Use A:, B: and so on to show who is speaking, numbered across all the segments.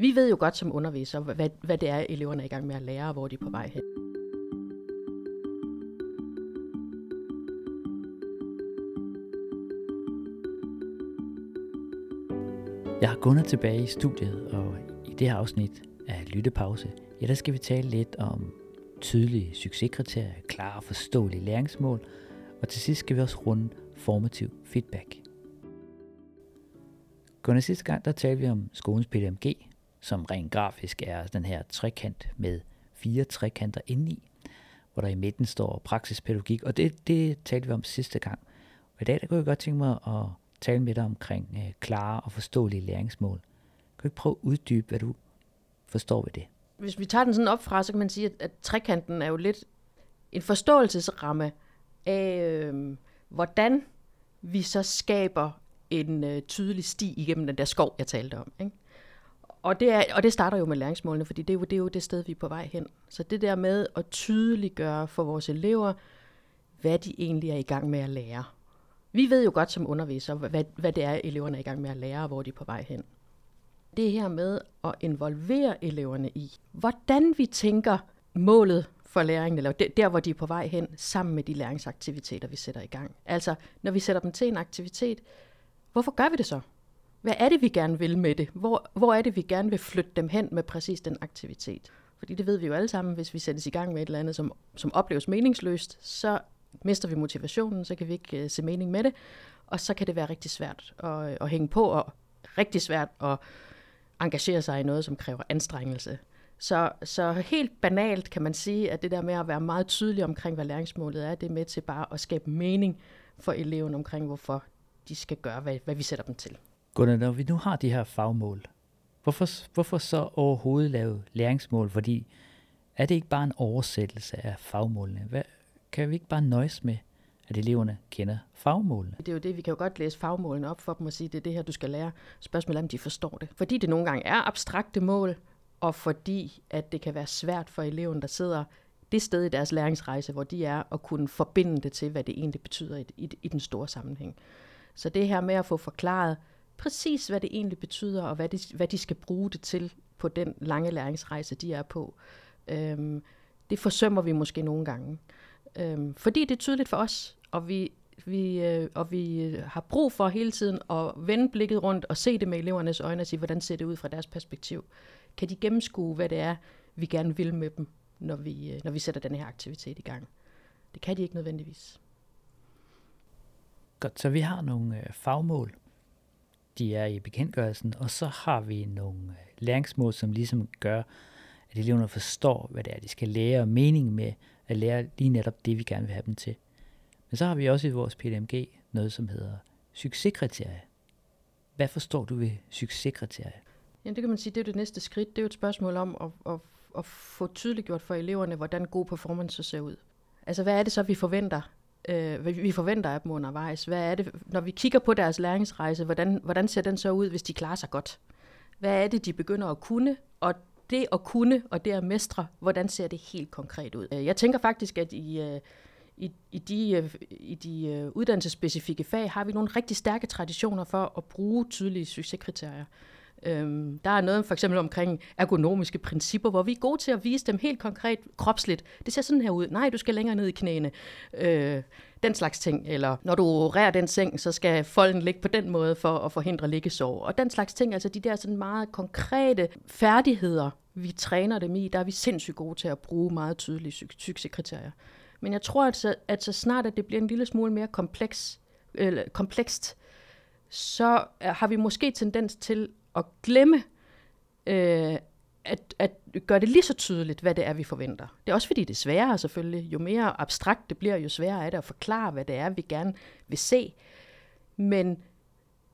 A: Vi ved jo godt som undervisere, hvad, hvad det er, eleverne er i gang med at lære, og hvor de er på vej hen.
B: Jeg har Gunnar tilbage i studiet, og i det her afsnit af Lyttepause, ja, der skal vi tale lidt om tydelige succeskriterier, klare og forståelige læringsmål, og til sidst skal vi også runde formativ feedback. Gunnar, sidste gang der talte vi om skolens PDMG, som rent grafisk er den her trekant med fire trekanter indeni, hvor der i midten står praksispædagogik, og det, det talte vi om sidste gang. Og i dag der kunne jeg godt tænke mig at tale med dig omkring øh, klare og forståelige læringsmål. Kan du ikke prøve at uddybe, hvad du forstår ved det?
A: Hvis vi tager den sådan op fra, så kan man sige, at, at trekanten er jo lidt en forståelsesramme af, øh, hvordan vi så skaber en øh, tydelig sti igennem den der skov, jeg talte om. Ikke? Og, det er, og det starter jo med læringsmålene, fordi det er, jo, det er jo det sted, vi er på vej hen. Så det der med at tydeliggøre for vores elever, hvad de egentlig er i gang med at lære. Vi ved jo godt som undervisere, hvad, hvad det er, eleverne er i gang med at lære, og hvor de er på vej hen. Det her med at involvere eleverne i, hvordan vi tænker målet for læringen, eller der, hvor de er på vej hen, sammen med de læringsaktiviteter, vi sætter i gang. Altså, når vi sætter dem til en aktivitet, hvorfor gør vi det så? Hvad er det, vi gerne vil med det? Hvor, hvor er det, vi gerne vil flytte dem hen med præcis den aktivitet? Fordi det ved vi jo alle sammen, hvis vi sættes i gang med et eller andet, som, som opleves meningsløst, så mister vi motivationen, så kan vi ikke uh, se mening med det, og så kan det være rigtig svært at, øh, at hænge på, og rigtig svært at engagere sig i noget, som kræver anstrengelse. Så, så helt banalt kan man sige, at det der med at være meget tydelig omkring, hvad læringsmålet er, det er med til bare at skabe mening for eleven omkring, hvorfor de skal gøre, hvad, hvad vi sætter dem til.
B: Gunnar, når vi nu har de her fagmål, hvorfor, hvorfor så overhovedet lave læringsmål? Fordi er det ikke bare en oversættelse af fagmålene? Hvad, kan vi ikke bare nøjes med, at eleverne kender fagmålene?
A: Det er jo det, vi kan jo godt læse fagmålene op for dem og sige, det er det her, du skal lære. Spørgsmålet er, om de forstår det. Fordi det nogle gange er abstrakte mål, og fordi at det kan være svært for eleven, der sidder det sted i deres læringsrejse, hvor de er, at kunne forbinde det til, hvad det egentlig betyder i, i, i den store sammenhæng. Så det her med at få forklaret præcis, hvad det egentlig betyder, og hvad de, hvad de skal bruge det til på den lange læringsrejse, de er på, øhm, det forsømmer vi måske nogle gange. Øhm, fordi det er tydeligt for os, og vi, vi, øh, og vi øh, har brug for hele tiden at vende blikket rundt og se det med elevernes øjne og sige, hvordan ser det ud fra deres perspektiv. Kan de gennemskue, hvad det er, vi gerne vil med dem, når vi, øh, når vi sætter den her aktivitet i gang? Det kan de ikke nødvendigvis.
B: Godt, så vi har nogle øh, fagmål, de er i bekendtgørelsen, og så har vi nogle øh, læringsmål, som ligesom gør, at eleverne forstår, hvad det er, de skal lære, og meningen med at lære lige netop det, vi gerne vil have dem til. Men så har vi også i vores PDMG noget, som hedder succeskriterie. Hvad forstår du ved succeskriterie?
A: Ja, det kan man sige, det er det næste skridt. Det er jo et spørgsmål om at, at, at få tydeliggjort for eleverne, hvordan god performance ser ud. Altså, hvad er det så, vi forventer øh, vi forventer af dem undervejs. Hvad er det, når vi kigger på deres læringsrejse, hvordan, hvordan ser den så ud, hvis de klarer sig godt? Hvad er det, de begynder at kunne? Og det at kunne og det at mestre, hvordan ser det helt konkret ud? Øh, jeg tænker faktisk, at i, øh, i, i de, øh, i de uddannelsesspecifikke fag har vi nogle rigtig stærke traditioner for at bruge tydelige succeskriterier. Øhm, der er noget for eksempel omkring ergonomiske principper, hvor vi er gode til at vise dem helt konkret kropsligt. Det ser sådan her ud. Nej, du skal længere ned i knæene. Øh, den slags ting. Eller når du rører den seng, så skal folden ligge på den måde for at forhindre liggesår. Og den slags ting, altså de der sådan meget konkrete færdigheder, vi træner dem i, der er vi sindssygt gode til at bruge meget tydelige succeskriterier. Men jeg tror, at så, at så snart at det bliver en lille smule mere kompleks, eller komplekst, så øh, har vi måske tendens til at glemme øh, at, at gøre det lige så tydeligt, hvad det er, vi forventer. Det er også fordi, det er sværere selvfølgelig. Jo mere abstrakt det bliver, jo sværere er det at forklare, hvad det er, vi gerne vil se. Men,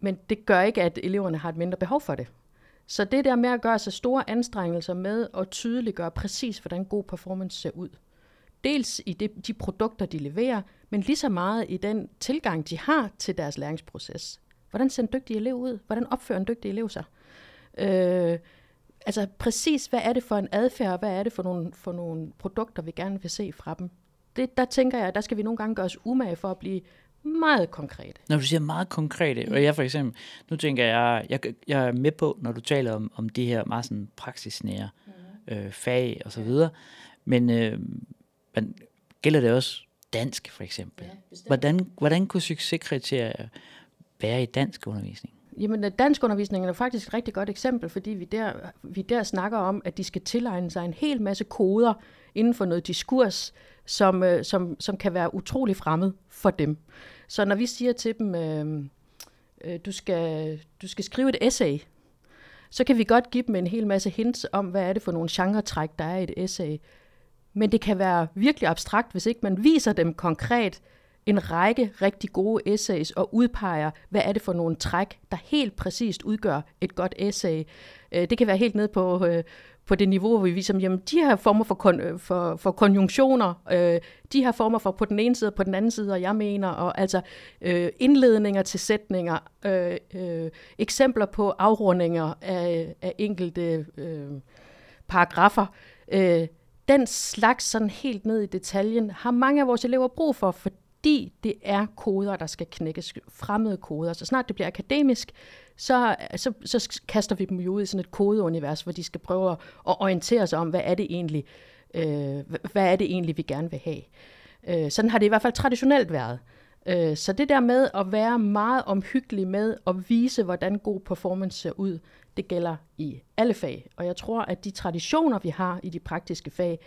A: men det gør ikke, at eleverne har et mindre behov for det. Så det der med at gøre sig store anstrengelser med at tydeliggøre præcis, hvordan god performance ser ud. Dels i det, de produkter, de leverer, men lige så meget i den tilgang, de har til deres læringsproces. Hvordan ser en dygtig elev ud? Hvordan opfører en dygtig elev sig? Øh, altså præcis, hvad er det for en adfærd, og hvad er det for nogle, for nogle produkter, vi gerne vil se fra dem? Det, der tænker jeg, der skal vi nogle gange gøre os umage for at blive meget konkrete.
B: Når du siger meget konkrete, og jeg for eksempel, nu tænker jeg, jeg, jeg er med på, når du taler om, om det her meget sådan praksisnære øh, fag og så videre, men, øh, men gælder det også dansk for eksempel? Ja, hvordan, hvordan kunne succeskriterier være i dansk undervisning?
A: Jamen, øh, dansk undervisning er faktisk et rigtig godt eksempel, fordi vi der, vi der snakker om, at de skal tilegne sig en hel masse koder inden for noget diskurs, som, øh, som, som kan være utrolig fremmed for dem. Så når vi siger til dem, øh, øh, du, skal, du skal skrive et essay, så kan vi godt give dem en hel masse hints om, hvad er det for nogle genretræk, der er i et essay. Men det kan være virkelig abstrakt, hvis ikke man viser dem konkret en række rigtig gode essays og udpeger, hvad er det for nogle træk, der helt præcist udgør et godt essay. Øh, det kan være helt ned på, øh, på det niveau, hvor vi viser, jamen de her former for, kon, øh, for, for konjunktioner, øh, de her former for på den ene side og på den anden side, og jeg mener, og altså øh, indledninger til sætninger, øh, øh, eksempler på afrundinger af, af enkelte øh, paragrafer. Øh, den slags sådan helt ned i detaljen har mange af vores elever brug for, fordi det er koder, der skal knækkes, fremmede koder. Så snart det bliver akademisk, så, så, så kaster vi dem jo ud i sådan et kodeunivers, hvor de skal prøve at orientere sig om, hvad er det egentlig, øh, hvad er det egentlig vi gerne vil have. Øh, sådan har det i hvert fald traditionelt været. Øh, så det der med at være meget omhyggelig med at vise, hvordan god performance ser ud, det gælder i alle fag. Og jeg tror, at de traditioner, vi har i de praktiske fag,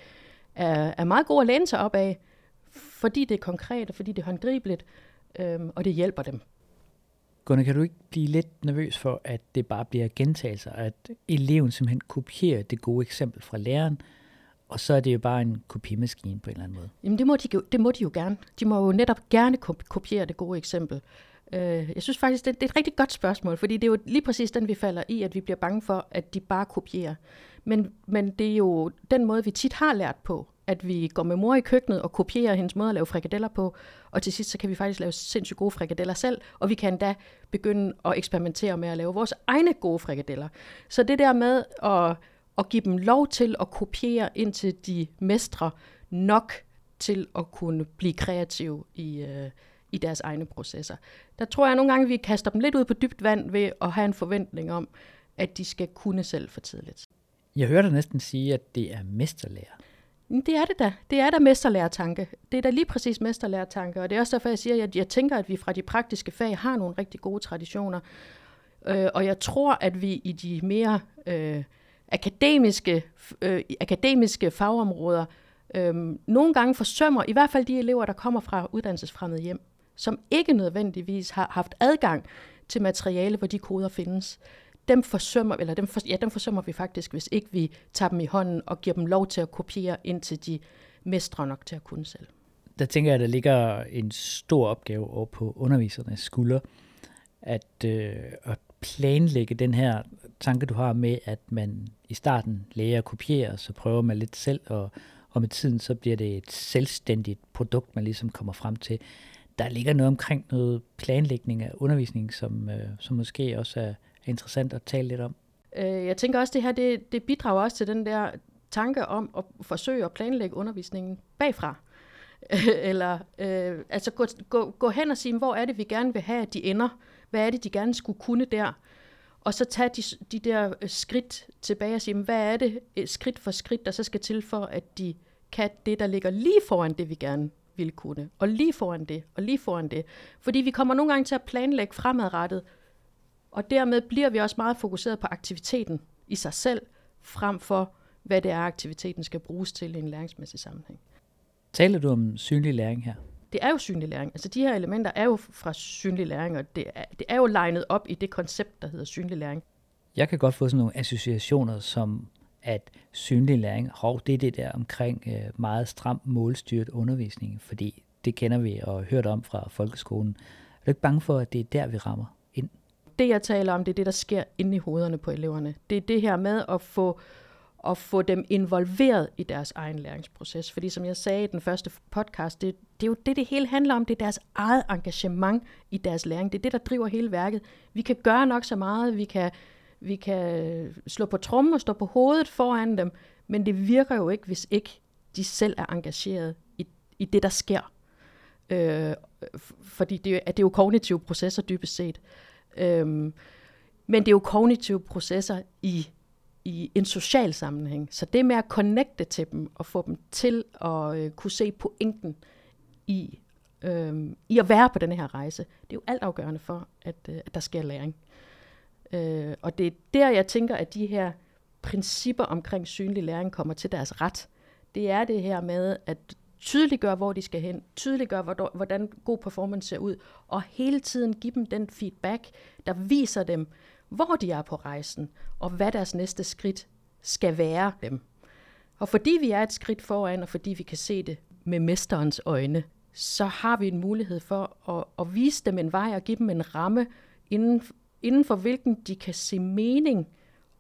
A: er, er meget gode at læne sig op af, fordi det er konkret, og fordi det er håndgribeligt, øh, og det hjælper dem.
B: Gunnar, kan du ikke blive lidt nervøs for, at det bare bliver gentagelser, at eleven simpelthen kopierer det gode eksempel fra læreren, og så er det jo bare en kopimaskine på en eller anden måde?
A: Jamen det må de, det må de jo gerne. De må jo netop gerne kopiere det gode eksempel. Øh, jeg synes faktisk, det, det er et rigtig godt spørgsmål, fordi det er jo lige præcis den, vi falder i, at vi bliver bange for, at de bare kopierer. Men, men det er jo den måde, vi tit har lært på, at vi går med mor i køkkenet og kopierer hendes måde at lave frikadeller på, og til sidst så kan vi faktisk lave sindssygt gode frikadeller selv, og vi kan endda begynde at eksperimentere med at lave vores egne gode frikadeller. Så det der med at, at give dem lov til at kopiere, indtil de mestre nok til at kunne blive kreative i, øh, i deres egne processer. Der tror jeg nogle gange, at vi kaster dem lidt ud på dybt vand ved at have en forventning om, at de skal kunne selv for tidligt.
B: Jeg hørte næsten sige, at det er mesterlærer.
A: Det er det da. Det er da mesterlærertanke. Det er da lige præcis mesterlærertanke, og det er også derfor, jeg siger, at jeg tænker, at vi fra de praktiske fag har nogle rigtig gode traditioner. Øh, og jeg tror, at vi i de mere øh, akademiske, øh, akademiske fagområder øh, nogle gange forsømmer, i hvert fald de elever, der kommer fra uddannelsesfremmede hjem, som ikke nødvendigvis har haft adgang til materiale, hvor de koder findes dem forsømmer, eller dem, for, ja, dem forsømmer vi faktisk, hvis ikke vi tager dem i hånden og giver dem lov til at kopiere, indtil de mestrer nok til at kunne selv.
B: Der tænker jeg, at der ligger en stor opgave over på undervisernes skuldre, at, øh, at planlægge den her tanke, du har med, at man i starten lærer at kopiere, så prøver man lidt selv, og, og med tiden så bliver det et selvstændigt produkt, man ligesom kommer frem til. Der ligger noget omkring noget planlægning af undervisning, som, øh, som måske også er, interessant at tale lidt om.
A: Øh, jeg tænker også, at det her det, det bidrager også til den der tanke om at forsøge at planlægge undervisningen bagfra. Eller øh, altså gå, gå, gå hen og sige, hvor er det, vi gerne vil have, at de ender? Hvad er det, de gerne skulle kunne der? Og så tage de, de der øh, skridt tilbage og sige, hvad er det øh, skridt for skridt, der så skal til for, at de kan det, der ligger lige foran det, vi gerne vil kunne. Og lige foran det, og lige foran det. Fordi vi kommer nogle gange til at planlægge fremadrettet, og dermed bliver vi også meget fokuseret på aktiviteten i sig selv, frem for hvad det er, aktiviteten skal bruges til i en læringsmæssig sammenhæng.
B: Taler du om synlig læring her?
A: Det er jo synlig læring. Altså de her elementer er jo fra synlig læring, og det er, det er jo legnet op i det koncept, der hedder synlig læring.
B: Jeg kan godt få sådan nogle associationer som, at synlig læring, hov, det er det der omkring øh, meget stram målstyret undervisning, fordi det kender vi og hørt om fra folkeskolen. Er du ikke bange for, at det er der, vi rammer?
A: Det, jeg taler om, det er det, der sker inde i hovederne på eleverne. Det er det her med at få, at få dem involveret i deres egen læringsproces. Fordi som jeg sagde i den første podcast, det, det er jo det, det hele handler om. Det er deres eget engagement i deres læring. Det er det, der driver hele værket. Vi kan gøre nok så meget. Vi kan, vi kan slå på trommen og stå på hovedet foran dem. Men det virker jo ikke, hvis ikke de selv er engageret i, i det, der sker. Øh, fordi det, at det er jo kognitive processer dybest set. Øhm, men det er jo kognitive processer i, i en social sammenhæng. Så det med at connecte til dem og få dem til at øh, kunne se pointen i, øh, i at være på den her rejse, det er jo altafgørende for, at, øh, at der sker læring. Øh, og det er der, jeg tænker, at de her principper omkring synlig læring kommer til deres ret. Det er det her med at tydeliggøre, hvor de skal hen, tydeliggøre, hvordan god performance ser ud, og hele tiden give dem den feedback, der viser dem, hvor de er på rejsen, og hvad deres næste skridt skal være dem. Og fordi vi er et skridt foran, og fordi vi kan se det med mesterens øjne, så har vi en mulighed for at, at vise dem en vej og give dem en ramme, inden, inden for hvilken de kan se mening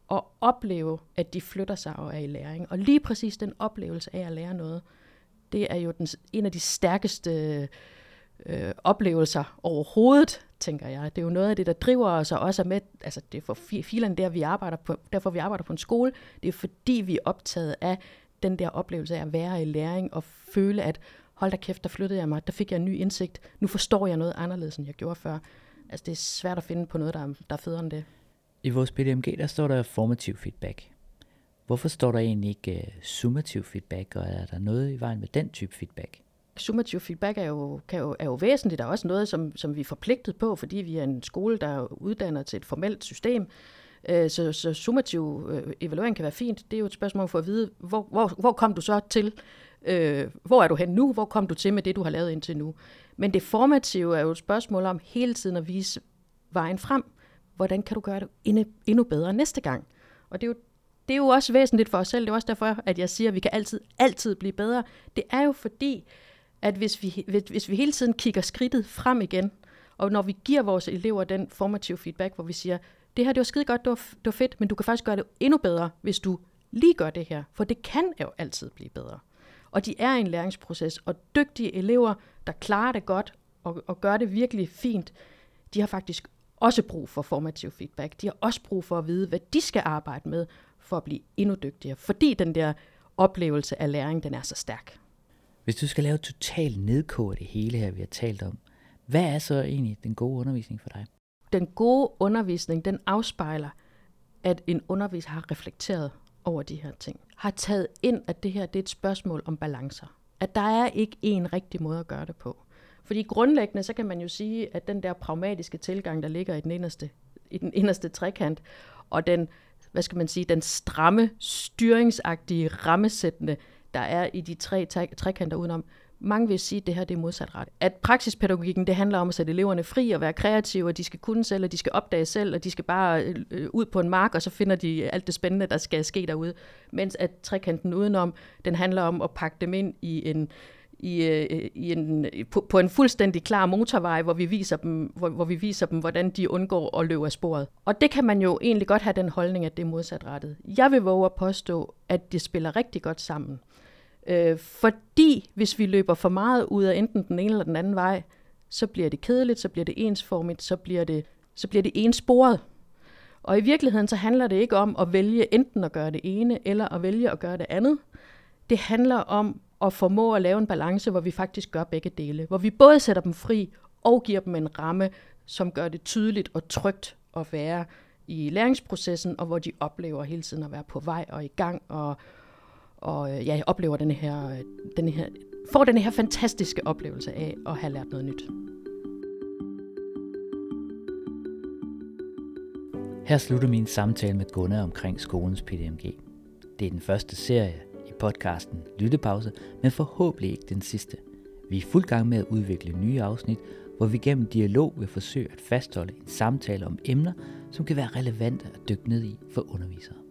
A: og opleve, at de flytter sig og er i læring. Og lige præcis den oplevelse af at lære noget, det er jo den, en af de stærkeste øh, oplevelser overhovedet, tænker jeg. Det er jo noget af det, der driver os og også er med, altså det er for filerne der, vi arbejder på, derfor vi arbejder på en skole, det er fordi vi er optaget af den der oplevelse af at være i læring og føle, at hold da kæft, der flyttede jeg mig, der fik jeg en ny indsigt, nu forstår jeg noget anderledes, end jeg gjorde før. Altså det er svært at finde på noget, der er, der er federe end det.
B: I vores BDMG, der står der formativ feedback. Hvorfor står der egentlig ikke uh, summativ feedback, og er der noget i vejen med den type feedback?
A: Summativ feedback er jo, kan jo, er jo væsentligt. Der er også noget, som, som vi er forpligtet på, fordi vi er en skole, der uddanner til et formelt system. Øh, så, så summativ øh, evaluering kan være fint. Det er jo et spørgsmål for at vide, hvor, hvor, hvor kom du så til? Øh, hvor er du hen nu? Hvor kom du til med det, du har lavet indtil nu? Men det formative er jo et spørgsmål om hele tiden at vise vejen frem. Hvordan kan du gøre det endnu, endnu bedre næste gang? Og det er jo det er jo også væsentligt for os selv. Det er også derfor, at jeg siger, at vi kan altid, altid blive bedre. Det er jo fordi, at hvis vi, hvis vi hele tiden kigger skridtet frem igen, og når vi giver vores elever den formative feedback, hvor vi siger, det her det var skide godt, det var, det var fedt, men du kan faktisk gøre det endnu bedre, hvis du lige gør det her. For det kan jo altid blive bedre. Og de er i en læringsproces, og dygtige elever, der klarer det godt og, og gør det virkelig fint, de har faktisk også brug for formativ feedback. De har også brug for at vide, hvad de skal arbejde med for at blive endnu dygtigere, fordi den der oplevelse af læring, den er så stærk.
B: Hvis du skal lave total nedkog af det hele her, vi har talt om, hvad er så egentlig den gode undervisning for dig?
A: Den gode undervisning, den afspejler, at en underviser har reflekteret over de her ting. Har taget ind, at det her det er et spørgsmål om balancer. At der er ikke en rigtig måde at gøre det på. Fordi grundlæggende, så kan man jo sige, at den der pragmatiske tilgang, der ligger i den inderste, i den inderste trekant, og den, hvad skal man sige, den stramme, styringsagtige, rammesættende, der er i de tre trekanter udenom, mange vil sige, at det her det er modsat ret. At praksispædagogikken, det handler om at sætte eleverne fri og være kreative, og de skal kunne selv, og de skal opdage selv, og de skal bare øh, øh ud på en mark, og så finder de alt det spændende, der skal ske derude. Mens at trekanten udenom, den handler om at pakke dem ind i en i, øh, i en, øh, på, på en fuldstændig klar motorvej, hvor vi, viser dem, hvor, hvor vi viser dem, hvordan de undgår at løbe af sporet. Og det kan man jo egentlig godt have den holdning, at det er modsatrettet. Jeg vil våge at påstå, at det spiller rigtig godt sammen. Øh, fordi hvis vi løber for meget ud af enten den ene eller den anden vej, så bliver det kedeligt, så bliver det ensformigt, så bliver det, så bliver det ensporet. Og i virkeligheden så handler det ikke om at vælge enten at gøre det ene, eller at vælge at gøre det andet. Det handler om at formå at lave en balance, hvor vi faktisk gør begge dele. Hvor vi både sætter dem fri og giver dem en ramme, som gør det tydeligt og trygt at være i læringsprocessen, og hvor de oplever hele tiden at være på vej og i gang, og, og øh, ja, oplever den her, den her, får den her fantastiske oplevelse af at have lært noget nyt.
B: Her slutter min samtale med Gunnar omkring skolens PDMG. Det er den første serie podcasten Lyttepause, men forhåbentlig ikke den sidste. Vi er fuld gang med at udvikle nye afsnit, hvor vi gennem dialog vil forsøge at fastholde en samtale om emner, som kan være relevante at dykke ned i for undervisere.